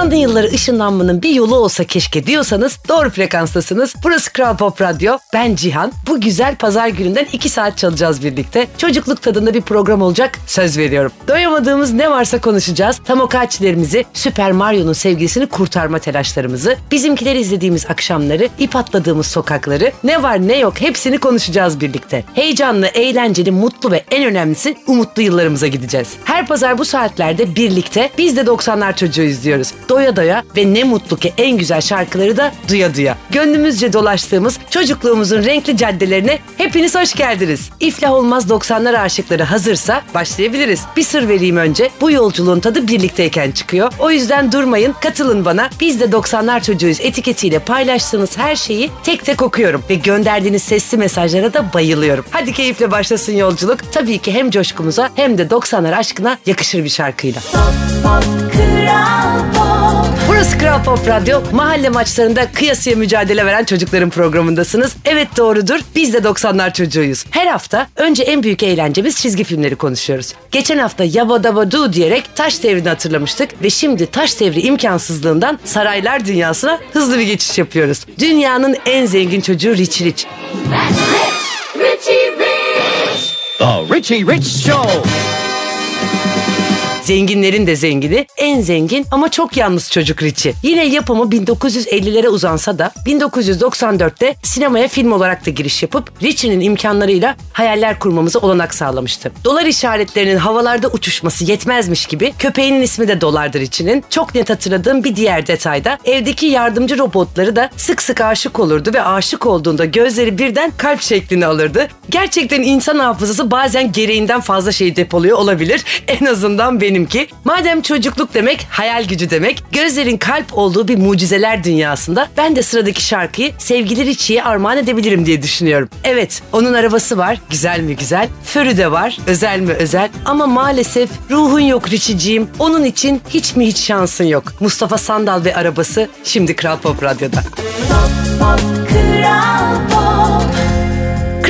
90'lı yılları ışınlanmanın bir yolu olsa keşke diyorsanız doğru frekanstasınız. Burası Kral Pop Radyo. Ben Cihan. Bu güzel pazar gününden 2 saat çalacağız birlikte. Çocukluk tadında bir program olacak. Söz veriyorum. Doyamadığımız ne varsa konuşacağız. Tamokaichilerimizi, Süper Mario'nun sevgilisini kurtarma telaşlarımızı, bizimkileri izlediğimiz akşamları, ip atladığımız sokakları, ne var ne yok hepsini konuşacağız birlikte. Heyecanlı, eğlenceli, mutlu ve en önemlisi umutlu yıllarımıza gideceğiz. Her pazar bu saatlerde birlikte biz de 90'lar çocuğu izliyoruz. Doya doya ve ne mutlu ki en güzel şarkıları da duya duya. Gönlümüzce dolaştığımız çocukluğumuzun renkli caddelerine hepiniz hoş geldiniz. İflah olmaz 90'lar aşıkları hazırsa başlayabiliriz. Bir sır vereyim önce. Bu yolculuğun tadı birlikteyken çıkıyor. O yüzden durmayın, katılın bana. Biz de 90'lar çocuğuyuz etiketiyle paylaştığınız her şeyi tek tek okuyorum ve gönderdiğiniz sesli mesajlara da bayılıyorum. Hadi keyifle başlasın yolculuk. Tabii ki hem coşkumuza hem de 90'lar aşkına yakışır bir şarkıyla. Pop, pop, kral pop. Burası Kral Pop Radyo. Mahalle maçlarında kıyasıya mücadele veren çocukların programındasınız. Evet doğrudur. Biz de 90'lar çocuğuyuz. Her hafta önce en büyük eğlencemiz çizgi filmleri konuşuyoruz. Geçen hafta Yaba Daba Du diyerek Taş Devri'ni hatırlamıştık ve şimdi Taş Devri imkansızlığından saraylar dünyasına hızlı bir geçiş yapıyoruz. Dünyanın en zengin çocuğu Rich Rich. That's Rich! Richie Rich! The Richie Rich Show! Zenginlerin de zengini, en zengin ama çok yalnız çocuk Richie. Yine yapımı 1950'lere uzansa da 1994'te sinemaya film olarak da giriş yapıp Richie'nin imkanlarıyla hayaller kurmamıza olanak sağlamıştı. Dolar işaretlerinin havalarda uçuşması yetmezmiş gibi köpeğinin ismi de Dolar'dır Richie'nin. Çok net hatırladığım bir diğer detayda evdeki yardımcı robotları da sık sık aşık olurdu ve aşık olduğunda gözleri birden kalp şeklini alırdı. Gerçekten insan hafızası bazen gereğinden fazla şey depoluyor olabilir. En azından benim benimki. Madem çocukluk demek hayal gücü demek, gözlerin kalp olduğu bir mucizeler dünyasında ben de sıradaki şarkıyı sevgili Richie'ye armağan edebilirim diye düşünüyorum. Evet, onun arabası var, güzel mi güzel, förü de var, özel mi özel ama maalesef ruhun yok Richie'ciğim. Onun için hiç mi hiç şansın yok. Mustafa Sandal ve arabası şimdi Kral Pop Radyo'da. Pop, pop, Kral Pop.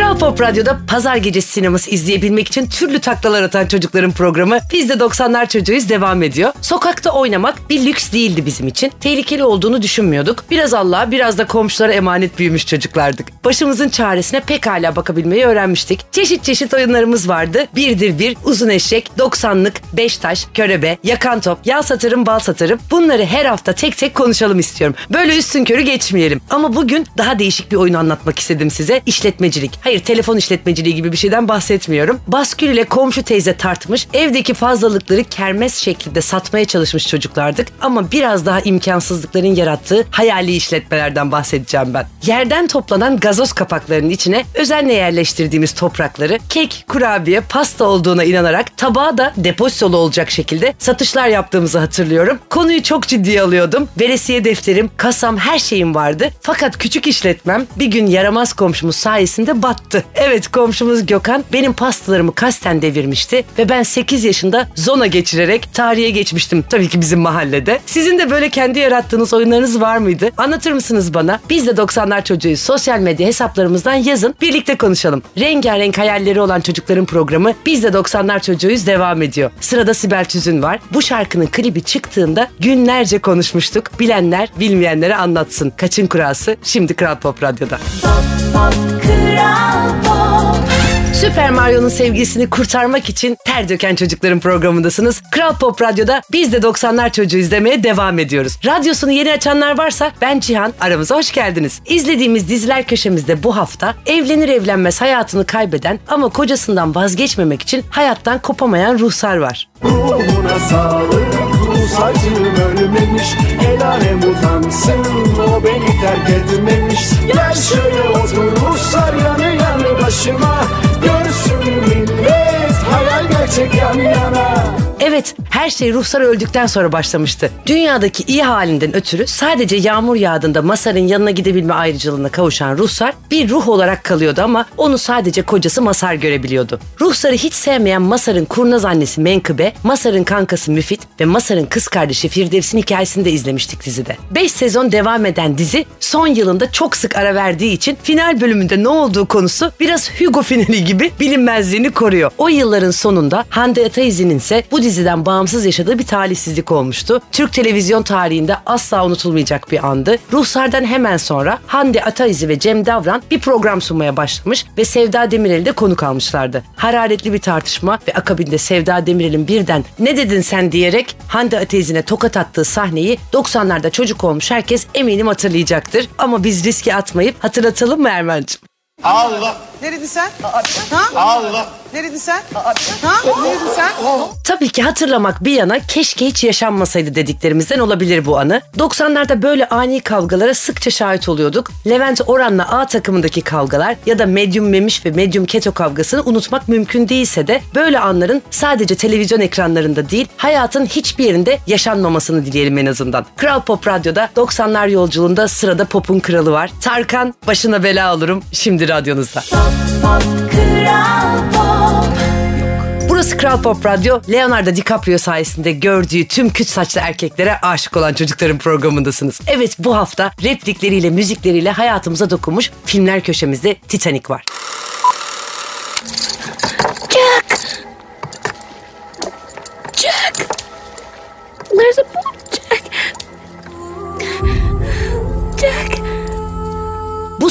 Kral Pop Radyo'da pazar gecesi sineması izleyebilmek için türlü taklalar atan çocukların programı Biz de 90'lar çocuğuyuz devam ediyor. Sokakta oynamak bir lüks değildi bizim için. Tehlikeli olduğunu düşünmüyorduk. Biraz Allah'a biraz da komşulara emanet büyümüş çocuklardık. Başımızın çaresine pekala bakabilmeyi öğrenmiştik. Çeşit çeşit oyunlarımız vardı. Birdir bir, uzun eşek, 90'lık, beş taş, körebe, yakan top, yağ satarım, bal satarım. Bunları her hafta tek tek konuşalım istiyorum. Böyle üstün körü geçmeyelim. Ama bugün daha değişik bir oyun anlatmak istedim size. İşletmecilik. Hayır telefon işletmeciliği gibi bir şeyden bahsetmiyorum. Baskül ile komşu teyze tartmış, evdeki fazlalıkları kermes şeklinde satmaya çalışmış çocuklardık. Ama biraz daha imkansızlıkların yarattığı hayali işletmelerden bahsedeceğim ben. Yerden toplanan gazoz kapaklarının içine özenle yerleştirdiğimiz toprakları kek, kurabiye, pasta olduğuna inanarak tabağa da depozitolu olacak şekilde satışlar yaptığımızı hatırlıyorum. Konuyu çok ciddiye alıyordum. Veresiye defterim, kasam her şeyim vardı. Fakat küçük işletmem bir gün yaramaz komşumuz sayesinde battı battı. Evet komşumuz Gökhan benim pastalarımı kasten devirmişti ve ben 8 yaşında zona geçirerek tarihe geçmiştim. Tabii ki bizim mahallede. Sizin de böyle kendi yarattığınız oyunlarınız var mıydı? Anlatır mısınız bana? Biz de 90'lar çocuğuyuz. Sosyal medya hesaplarımızdan yazın. Birlikte konuşalım. Rengarenk hayalleri olan çocukların programı Biz de 90'lar çocuğuyuz devam ediyor. Sırada Sibel Tüzün var. Bu şarkının klibi çıktığında günlerce konuşmuştuk. Bilenler bilmeyenlere anlatsın. Kaçın kurası şimdi Kral Pop Radyo'da. Pop, pop, kral. Süper Mario'nun sevgisini kurtarmak için ter döken çocukların programındasınız. Kral Pop Radyo'da biz de 90'lar çocuğu izlemeye devam ediyoruz. Radyosunu yeni açanlar varsa ben Cihan aramıza hoş geldiniz. İzlediğimiz diziler köşemizde bu hafta evlenir evlenmez hayatını kaybeden ama kocasından vazgeçmemek için hayattan kopamayan ruhsar var. Ruhuna sağlık, ruhsarcım ölmemiş, el utansın, o beni terk etmemiş. Gel her şey Ruhsar öldükten sonra başlamıştı. Dünyadaki iyi halinden ötürü sadece yağmur yağdığında Masar'ın yanına gidebilme ayrıcalığına kavuşan Ruhsar bir ruh olarak kalıyordu ama onu sadece kocası Masar görebiliyordu. Ruhsar'ı hiç sevmeyen Masar'ın kurnaz annesi Menkıbe, Masar'ın kankası Müfit ve Masar'ın kız kardeşi Firdevs'in hikayesini de izlemiştik dizide. 5 sezon devam eden dizi son yılında çok sık ara verdiği için final bölümünde ne olduğu konusu biraz Hugo finali gibi bilinmezliğini koruyor. O yılların sonunda Hande Ataiz'in ise bu dizi diziden bağımsız yaşadığı bir talihsizlik olmuştu. Türk televizyon tarihinde asla unutulmayacak bir andı. Ruhsar'dan hemen sonra Hande Ataizi ve Cem Davran bir program sunmaya başlamış ve Sevda Demirel'i de konuk almışlardı. Hararetli bir tartışma ve akabinde Sevda Demirel'in birden ne dedin sen diyerek Hande Ataizi'ne tokat attığı sahneyi 90'larda çocuk olmuş herkes eminim hatırlayacaktır. Ama biz riske atmayıp hatırlatalım mı Erman'cığım? Allah. Neredin sen? Ha? Allah. Neredin sen? Ha? Neredin sen? Tabii ki hatırlamak bir yana keşke hiç yaşanmasaydı dediklerimizden olabilir bu anı. 90'larda böyle ani kavgalara sıkça şahit oluyorduk. Levent Oran'la A takımındaki kavgalar ya da Medyum Memiş ve Medyum Keto kavgasını unutmak mümkün değilse de böyle anların sadece televizyon ekranlarında değil hayatın hiçbir yerinde yaşanmamasını dileyelim en azından. Kral Pop Radyo'da 90'lar yolculuğunda sırada popun kralı var. Tarkan başına bela olurum şimdi radyonuzda. Burası Kral Pop Radyo. Leonardo DiCaprio sayesinde gördüğü tüm küt saçlı erkeklere aşık olan çocukların programındasınız. Evet bu hafta replikleriyle, müzikleriyle hayatımıza dokunmuş filmler köşemizde Titanic var.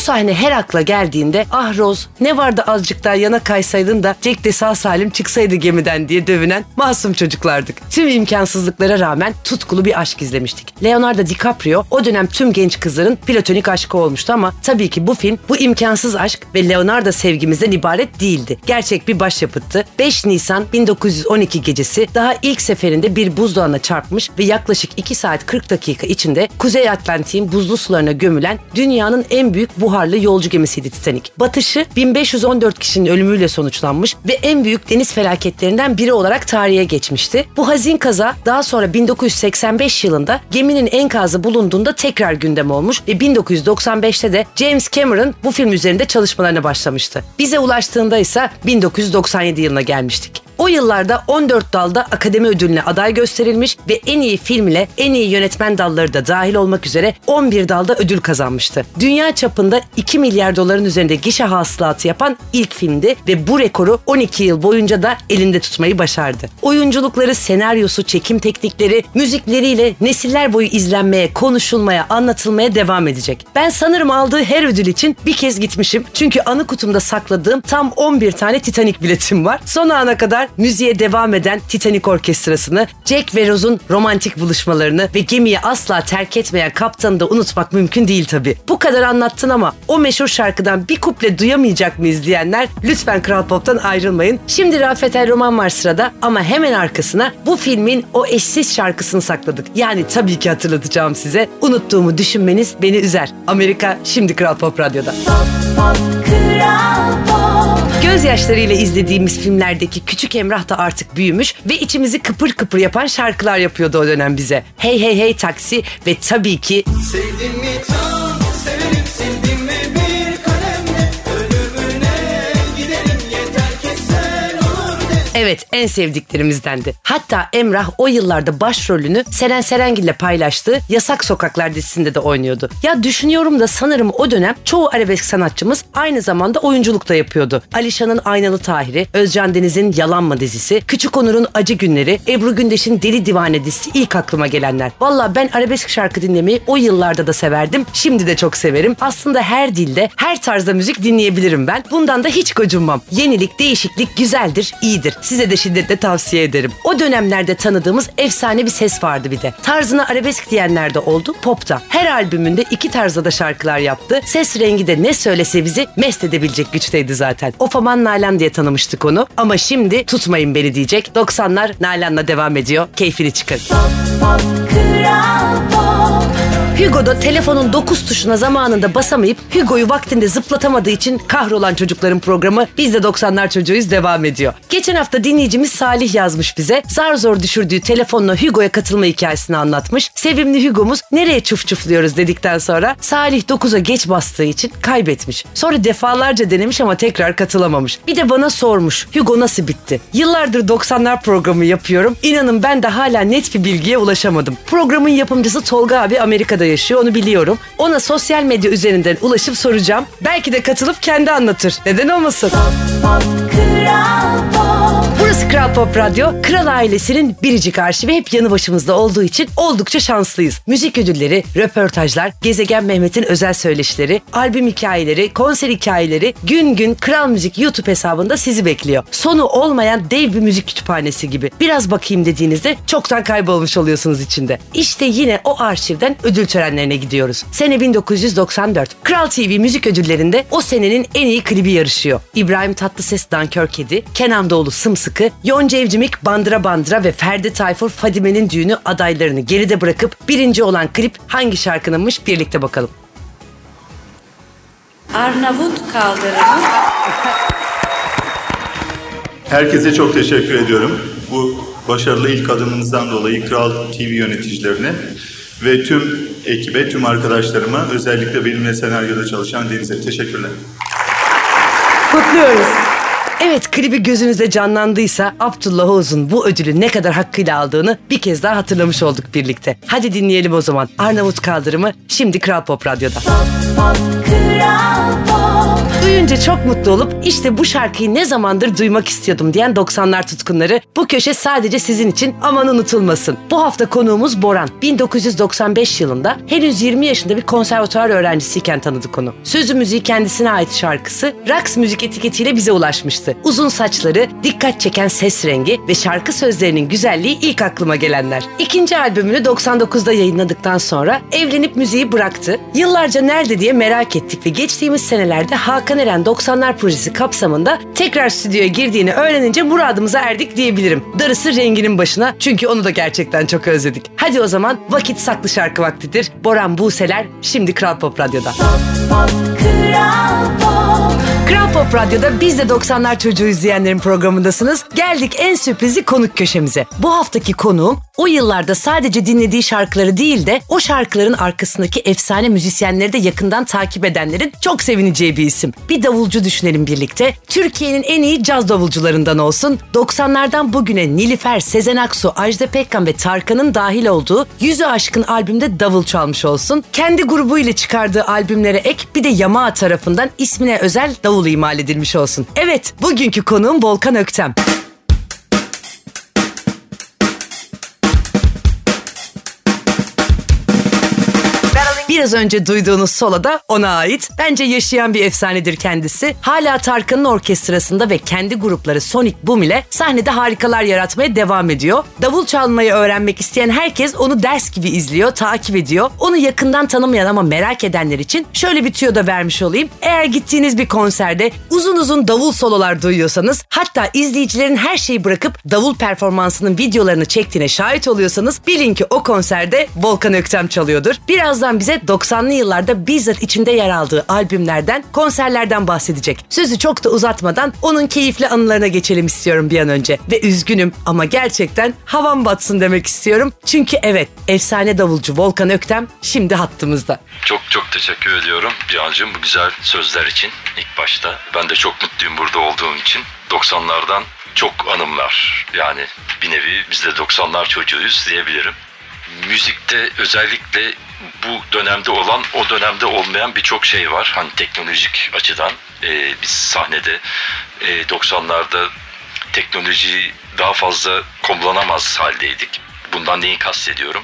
Sahne her akla geldiğinde ah Rose ne vardı azıcık daha yana kaysaydın da Jack de sağ salim çıksaydı gemiden diye dövünen masum çocuklardık. Tüm imkansızlıklara rağmen tutkulu bir aşk izlemiştik. Leonardo DiCaprio o dönem tüm genç kızların platonik aşkı olmuştu ama tabii ki bu film bu imkansız aşk ve Leonardo sevgimizden ibaret değildi. Gerçek bir başyapıttı. 5 Nisan 1912 gecesi daha ilk seferinde bir buzdağına çarpmış ve yaklaşık 2 saat 40 dakika içinde Kuzey Atlantik'in buzlu sularına gömülen dünyanın en büyük buharlı yolcu gemisiydi Titanic. Batışı 1514 kişinin ölümüyle sonuçlanmış ve en büyük deniz felaketlerinden biri olarak tarihe geçmişti. Bu hazin kaza daha sonra 1985 yılında geminin enkazı bulunduğunda tekrar gündem olmuş ve 1995'te de James Cameron bu film üzerinde çalışmalarına başlamıştı. Bize ulaştığında ise 1997 yılına gelmiştik. O yıllarda 14 dalda akademi ödülüne aday gösterilmiş ve en iyi film ile en iyi yönetmen dalları da dahil olmak üzere 11 dalda ödül kazanmıştı. Dünya çapında 2 milyar doların üzerinde gişe hasılatı yapan ilk filmdi ve bu rekoru 12 yıl boyunca da elinde tutmayı başardı. Oyunculukları, senaryosu, çekim teknikleri, müzikleriyle nesiller boyu izlenmeye, konuşulmaya, anlatılmaya devam edecek. Ben sanırım aldığı her ödül için bir kez gitmişim. Çünkü anı kutumda sakladığım tam 11 tane Titanic biletim var. Son ana kadar müziğe devam eden Titanic orkestrasını, Jack ve Rose'un romantik buluşmalarını ve gemiyi asla terk etmeyen kaptanı da unutmak mümkün değil tabii. Bu kadar anlattın ama o meşhur şarkıdan bir kuple duyamayacak mı izleyenler? Lütfen Kral Pop'tan ayrılmayın. Şimdi Rafet El Roman var sırada ama hemen arkasına bu filmin o eşsiz şarkısını sakladık. Yani tabii ki hatırlatacağım size. Unuttuğumu düşünmeniz beni üzer. Amerika şimdi Kral Pop Radyo'da. Gözyaşlarıyla izlediğimiz filmlerdeki küçük Emrah da artık büyümüş ve içimizi kıpır kıpır yapan şarkılar yapıyordu o dönem bize. Hey hey hey taksi ve tabii ki Sevdin mi tam, severim Evet en sevdiklerimizdendi. Hatta Emrah o yıllarda başrolünü Seren Serengil ile paylaştığı Yasak Sokaklar dizisinde de oynuyordu. Ya düşünüyorum da sanırım o dönem çoğu arabesk sanatçımız aynı zamanda oyunculuk da yapıyordu. Alişan'ın Aynalı Tahiri, Özcan Deniz'in Yalan mı dizisi, Küçük Onur'un Acı Günleri, Ebru Gündeş'in Deli Divane dizisi ilk aklıma gelenler. Valla ben arabesk şarkı dinlemeyi o yıllarda da severdim. Şimdi de çok severim. Aslında her dilde, her tarzda müzik dinleyebilirim ben. Bundan da hiç gocunmam. Yenilik, değişiklik güzeldir, iyidir. Size de şiddetle tavsiye ederim. O dönemlerde tanıdığımız efsane bir ses vardı bir de. Tarzına arabesk diyenler de oldu, pop da. Her albümünde iki tarzda da şarkılar yaptı. Ses rengi de ne söylese bizi mest edebilecek güçteydi zaten. Of aman Nalan diye tanımıştık onu. Ama şimdi tutmayın beni diyecek. 90'lar Nalan'la devam ediyor. Keyfini çıkarın. Hugo da telefonun 9 tuşuna zamanında basamayıp Hugo'yu vaktinde zıplatamadığı için kahrolan çocukların programı Biz de 90'lar çocuğuyuz devam ediyor. Geçen hafta dinleyicimiz Salih yazmış bize. Zar zor düşürdüğü telefonla Hugo'ya katılma hikayesini anlatmış. Sevimli Hugo'muz nereye çuf çufluyoruz dedikten sonra Salih 9'a geç bastığı için kaybetmiş. Sonra defalarca denemiş ama tekrar katılamamış. Bir de bana sormuş Hugo nasıl bitti? Yıllardır 90'lar programı yapıyorum. İnanın ben de hala net bir bilgiye ulaşamadım. Programın yapımcısı Tolga abi Amerika'da yaşıyor onu biliyorum. Ona sosyal medya üzerinden ulaşıp soracağım. Belki de katılıp kendi anlatır. Neden olmasın? Burası Kral Pop Radyo, Kral ailesinin biricik arşivi hep yanı başımızda olduğu için oldukça şanslıyız. Müzik ödülleri, röportajlar, Gezegen Mehmet'in özel söyleşileri, albüm hikayeleri, konser hikayeleri gün gün Kral Müzik YouTube hesabında sizi bekliyor. Sonu olmayan dev bir müzik kütüphanesi gibi. Biraz bakayım dediğinizde çoktan kaybolmuş oluyorsunuz içinde. İşte yine o arşivden ödül törenlerine gidiyoruz. Sene 1994. Kral TV müzik ödüllerinde o senenin en iyi klibi yarışıyor. İbrahim Tatlıses Dankör Kedi, Kenan Doğulu Sımsıkı, Yonca Evcimik Bandıra Bandıra ve Ferdi Tayfur Fadime'nin düğünü adaylarını geride bırakıp birinci olan klip hangi şarkınınmış birlikte bakalım. Arnavut kaldırımı Herkese çok teşekkür ediyorum. Bu başarılı ilk adımınızdan dolayı Kral TV yöneticilerine ve tüm ekibe, tüm arkadaşlarıma, özellikle benimle senaryoda çalışan Deniz'e teşekkürler. Kutluyoruz. Evet klibi gözünüzde canlandıysa Abdullah Oğuz'un bu ödülü ne kadar hakkıyla aldığını bir kez daha hatırlamış olduk birlikte. Hadi dinleyelim o zaman. Arnavut Kaldırımı şimdi Kral Pop Radyo'da. Duyunca çok mutlu olup işte bu şarkıyı ne zamandır duymak istiyordum diyen 90'lar tutkunları bu köşe sadece sizin için aman unutulmasın. Bu hafta konuğumuz Boran. 1995 yılında henüz 20 yaşında bir konservatuar öğrencisiyken tanıdık onu. Sözü müziği kendisine ait şarkısı Rax müzik etiketiyle bize ulaşmıştı. Uzun saçları, dikkat çeken ses rengi ve şarkı sözlerinin güzelliği ilk aklıma gelenler. İkinci albümünü 99'da yayınladıktan sonra evlenip müziği bıraktı. Yıllarca nerede diye merak ettik ve geçtiğimiz senelerde Hakan Eren 90'lar projesi kapsamında tekrar stüdyoya girdiğini öğrenince muradımıza erdik diyebilirim. Darısı renginin başına çünkü onu da gerçekten çok özledik. Hadi o zaman vakit saklı şarkı vaktidir. Boran Buseler şimdi Kral Pop Radyo'da. Kral Pop Radyo'da biz de 90'lar çocuğu izleyenlerin programındasınız. Geldik en sürprizi konuk köşemize. Bu haftaki konuğum o yıllarda sadece dinlediği şarkıları değil de o şarkıların arkasındaki efsane müzisyenleri de yakından takip edenlerin çok sevineceği bir isim. Bir davulcu düşünelim birlikte. Türkiye'nin en iyi caz davulcularından olsun. 90'lardan bugüne Nilüfer, Sezen Aksu, Ajda Pekkan ve Tarkan'ın dahil olduğu Yüzü Aşkın albümde davul çalmış olsun. Kendi grubu ile çıkardığı albümlere ek bir de Yamaha tarafından ismine özel davul imal edilmiş olsun. Evet, bugünkü konuğum Volkan Öktem. Biraz önce duyduğunuz solo da ona ait. Bence yaşayan bir efsanedir kendisi. Hala Tarkan'ın orkestrasında ve kendi grupları Sonic Boom ile sahnede harikalar yaratmaya devam ediyor. Davul çalmayı öğrenmek isteyen herkes onu ders gibi izliyor, takip ediyor. Onu yakından tanımayan ama merak edenler için şöyle bir tüyo da vermiş olayım. Eğer gittiğiniz bir konserde uzun uzun davul sololar duyuyorsanız, hatta izleyicilerin her şeyi bırakıp davul performansının videolarını çektiğine şahit oluyorsanız bilin ki o konserde Volkan Öktem çalıyordur. Birazdan bize 90'lı yıllarda bizzat içinde yer aldığı albümlerden, konserlerden bahsedecek. Sözü çok da uzatmadan onun keyifli anılarına geçelim istiyorum bir an önce. Ve üzgünüm ama gerçekten havam batsın demek istiyorum. Çünkü evet, efsane davulcu Volkan Öktem şimdi hattımızda. Çok çok teşekkür ediyorum Cihan'cığım bu güzel sözler için ilk başta. Ben de çok mutluyum burada olduğum için. 90'lardan çok anımlar. Yani bir nevi biz de 90'lar çocuğuyuz diyebilirim. Müzikte özellikle bu dönemde olan o dönemde olmayan birçok şey var. Hani teknolojik açıdan Ee, biz sahnede e, 90'larda teknolojiyi daha fazla kullanamaz haldeydik. Bundan neyi kastediyorum?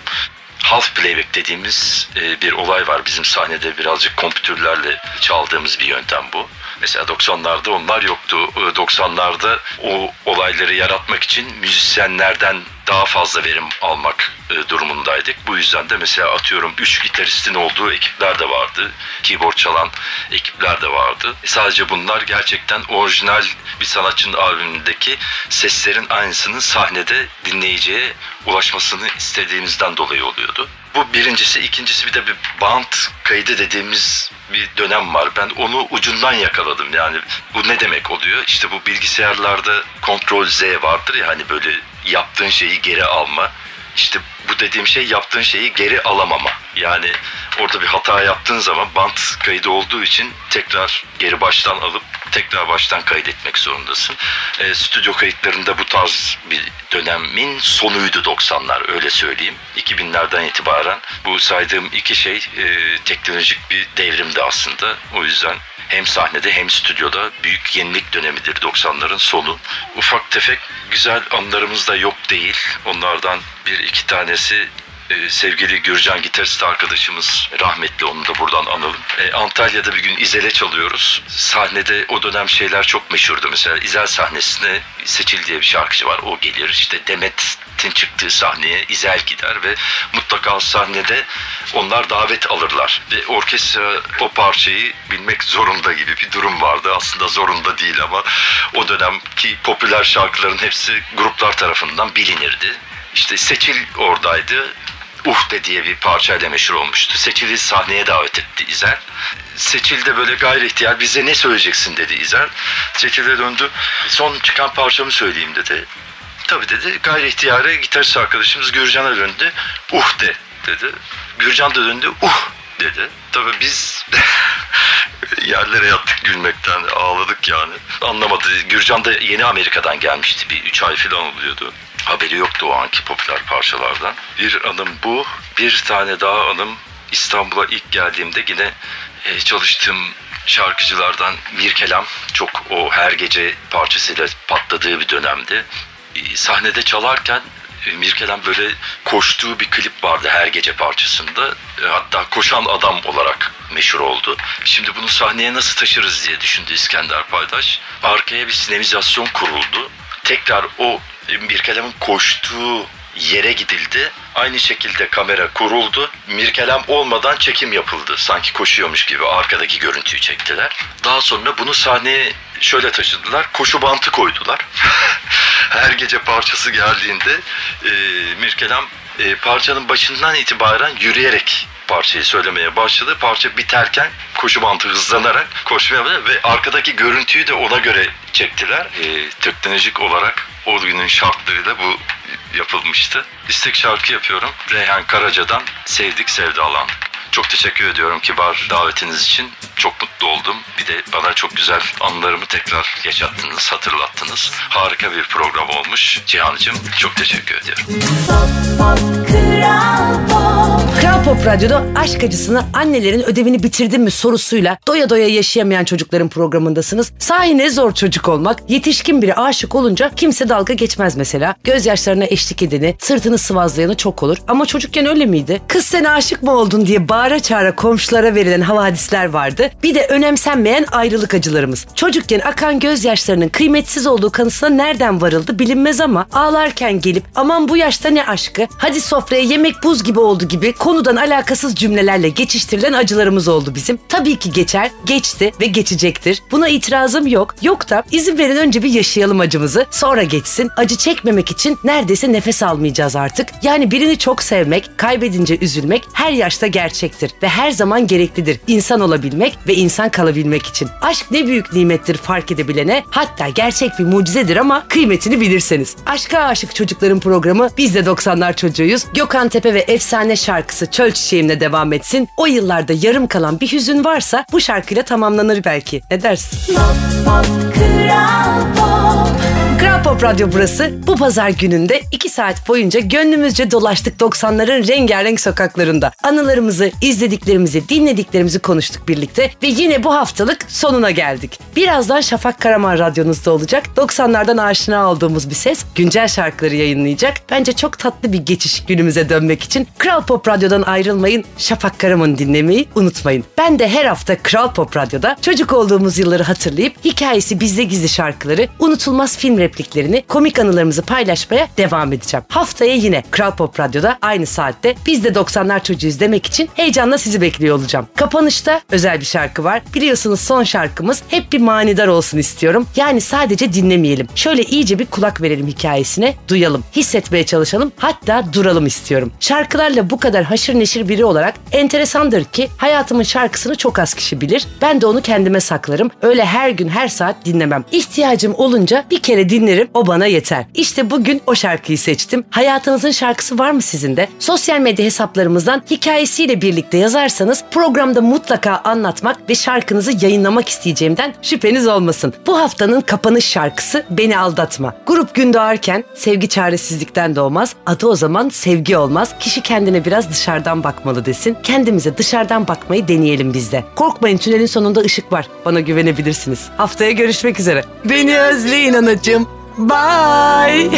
Half playback dediğimiz e, bir olay var. Bizim sahnede birazcık kompütürlerle çaldığımız bir yöntem bu. Mesela 90'larda onlar yoktu. E, 90'larda o olayları yaratmak için müzisyenlerden daha fazla verim almak e, durumundaydık. Bu yüzden de mesela atıyorum 3 gitaristin olduğu ekipler de vardı. Keyboard çalan ekipler de vardı. E, sadece bunlar gerçekten orijinal bir sanatçının albümündeki seslerin aynısının sahnede dinleyiciye ulaşmasını istediğimizden dolayı oluyordu. Bu birincisi. ikincisi bir de bir band kaydı dediğimiz bir dönem var. Ben onu ucundan yakaladım. Yani bu ne demek oluyor? İşte bu bilgisayarlarda Ctrl Z vardır ya hani böyle yaptığın şeyi geri alma. İşte bu dediğim şey yaptığın şeyi geri alamama. Yani orada bir hata yaptığın zaman bant kaydı olduğu için tekrar geri baştan alıp tekrar baştan kaydetmek zorundasın. E, stüdyo kayıtlarında bu tarz bir dönemin sonuydu 90'lar öyle söyleyeyim. 2000'lerden itibaren bu saydığım iki şey e, teknolojik bir devrimdi aslında. O yüzden hem sahnede hem stüdyoda büyük yenilik dönemidir 90'ların sonu. Ufak tefek güzel anılarımız da yok değil. Onlardan bir iki tanesi e, sevgili Gürcan gitarist arkadaşımız rahmetli onu da buradan analım. E, Antalya'da bir gün İzel'e çalıyoruz. Sahnede o dönem şeyler çok meşhurdu. Mesela İzel sahnesine Seçil diye bir şarkıcı var. O gelir. İşte Demet'in çıktığı sahneye İzel gider ve mutlaka sahnede onlar davet alırlar. Ve orkestra o parçayı bilmek zorunda gibi bir durum vardı. Aslında zorunda değil ama o dönemki popüler şarkıların hepsi gruplar tarafından bilinirdi. İşte Seçil oradaydı. Uhde diye bir parçayla meşhur olmuştu. Seçil'i sahneye davet etti İzel. Seçil de böyle gayri ihtiyar bize ne söyleyeceksin dedi İzel. Seçil de döndü. Son çıkan parçamı söyleyeyim dedi. Tabii dedi gayri ihtiyare gitarist arkadaşımız Gürcan'a döndü. Uh de dedi. Gürcan da döndü. Uh dedi. Tabii biz yerlere yattık gülmekten ağladık yani. Anlamadı. Gürcan da yeni Amerika'dan gelmişti. Bir üç ay falan oluyordu. Haberi yoktu o anki popüler parçalardan. Bir anım bu. Bir tane daha anım İstanbul'a ilk geldiğimde yine e, çalıştığım şarkıcılardan Mirkelam çok o her gece parçasıyla patladığı bir dönemdi. E, sahnede çalarken e, Mirkelam böyle koştuğu bir klip vardı her gece parçasında. E, Hatta koşan adam olarak meşhur oldu. Şimdi bunu sahneye nasıl taşırız diye düşündü İskender Paydaş. Arkaya bir sinemizasyon kuruldu. Tekrar o e, Mirkelam'ın koştuğu yere gidildi. Aynı şekilde kamera kuruldu. Mirkelam olmadan çekim yapıldı. Sanki koşuyormuş gibi arkadaki görüntüyü çektiler. Daha sonra bunu sahneye şöyle taşıdılar. Koşu bantı koydular. Her gece parçası geldiğinde e, Mirkelam e, parçanın başından itibaren yürüyerek parçayı söylemeye başladı. Parça biterken koşu bantı hızlanarak koşmaya başladı ve arkadaki görüntüyü de ona göre çektiler. E, teknolojik olarak o günün şartlarıyla bu yapılmıştı. İstek şarkı yapıyorum. Reyhan Karaca'dan Sevdik Sevdalandık. Çok teşekkür ediyorum kibar davetiniz için. Çok mutlu oldum. Bir de bana çok güzel anılarımı tekrar yaşattınız, hatırlattınız. Harika bir program olmuş. Cihan'cığım çok teşekkür ediyorum. Kral Pop Radyo'da aşk acısını annelerin ödevini bitirdin mi sorusuyla doya doya yaşayamayan çocukların programındasınız. Sahi ne zor çocuk olmak. Yetişkin biri aşık olunca kimse dalga geçmez mesela. Gözyaşlarına eşlik edeni, sırtını sıvazlayanı çok olur. Ama çocukken öyle miydi? Kız sen aşık mı oldun diye bağıra çağıra komşulara verilen havadisler vardı. Bir de önemsenmeyen ayrılık acılarımız. Çocukken akan gözyaşlarının kıymetsiz olduğu kanısına nereden varıldı bilinmez ama ağlarken gelip aman bu yaşta ne aşkı hadi sofraya yemek buz gibi oldu gibi konudan alakasız cümlelerle geçiştirilen acılarımız oldu bizim. Tabii ki geçer, geçti ve geçecektir. Buna itirazım yok. Yok da izin verin önce bir yaşayalım acımızı. Sonra geçsin. Acı çekmemek için neredeyse nefes almayacağız artık. Yani birini çok sevmek, kaybedince üzülmek her yaşta gerçektir ve her zaman gereklidir. İnsan olabilmek ve insan kalabilmek için. Aşk ne büyük nimettir fark edebilene. Hatta gerçek bir mucizedir ama kıymetini bilirseniz. Aşka aşık çocukların programı biz de 90'lar çocuğuyuz. Gökhan Tepe ve efsane şarkısı Çöl Çiçeğim'le devam etsin. O yıllarda yarım kalan bir hüzün varsa bu şarkıyla tamamlanır belki. Ne dersin? Kral Pop Radyo burası. Bu pazar gününde 2 saat boyunca gönlümüzce dolaştık 90'ların rengarenk sokaklarında. Anılarımızı, izlediklerimizi, dinlediklerimizi konuştuk birlikte ve yine bu haftalık sonuna geldik. Birazdan Şafak Karaman radyonuzda olacak. 90'lardan aşina olduğumuz bir ses güncel şarkıları yayınlayacak. Bence çok tatlı bir geçiş günümüze dönmek için Kral Pop Radyo'dan ayrılmayın. Şafak Karaman'ı dinlemeyi unutmayın. Ben de her hafta Kral Pop Radyo'da çocuk olduğumuz yılları hatırlayıp hikayesi bizde gizli şarkıları, unutulmaz film repliklerini, komik anılarımızı paylaşmaya devam edeceğim. Haftaya yine Kral Pop Radyo'da aynı saatte biz de 90'lar çocuğuyuz demek için heyecanla sizi bekliyor olacağım. Kapanışta özel bir şarkı var. Biliyorsunuz son şarkımız hep bir manidar olsun istiyorum. Yani sadece dinlemeyelim. Şöyle iyice bir kulak verelim hikayesine, duyalım, hissetmeye çalışalım, hatta duralım istiyorum. Şarkılarla bu kadar haşır neşir biri olarak enteresandır ki hayatımın şarkısını çok az kişi bilir. Ben de onu kendime saklarım. Öyle her gün her saat dinlemem. İhtiyacım olunca bir kere dinlerim o bana yeter. İşte bugün o şarkıyı seçtim. Hayatınızın şarkısı var mı sizin de? Sosyal medya hesaplarımızdan hikayesiyle birlikte yazarsanız programda mutlaka anlatmak ve şarkınızı yayınlamak isteyeceğimden şüpheniz olmasın. Bu haftanın kapanış şarkısı Beni Aldatma. Grup gün doğarken sevgi çaresizlikten doğmaz. Adı o zaman sevgi olmaz. Kişi kendine biraz dışarıdan bakmalı desin. Kendimize dışarıdan bakmayı deneyelim biz de. Korkmayın tünelin sonunda ışık var. Bana güvenebilirsiniz. Haftaya görüşmek üzere. Beni özleyin anacığım. Bye.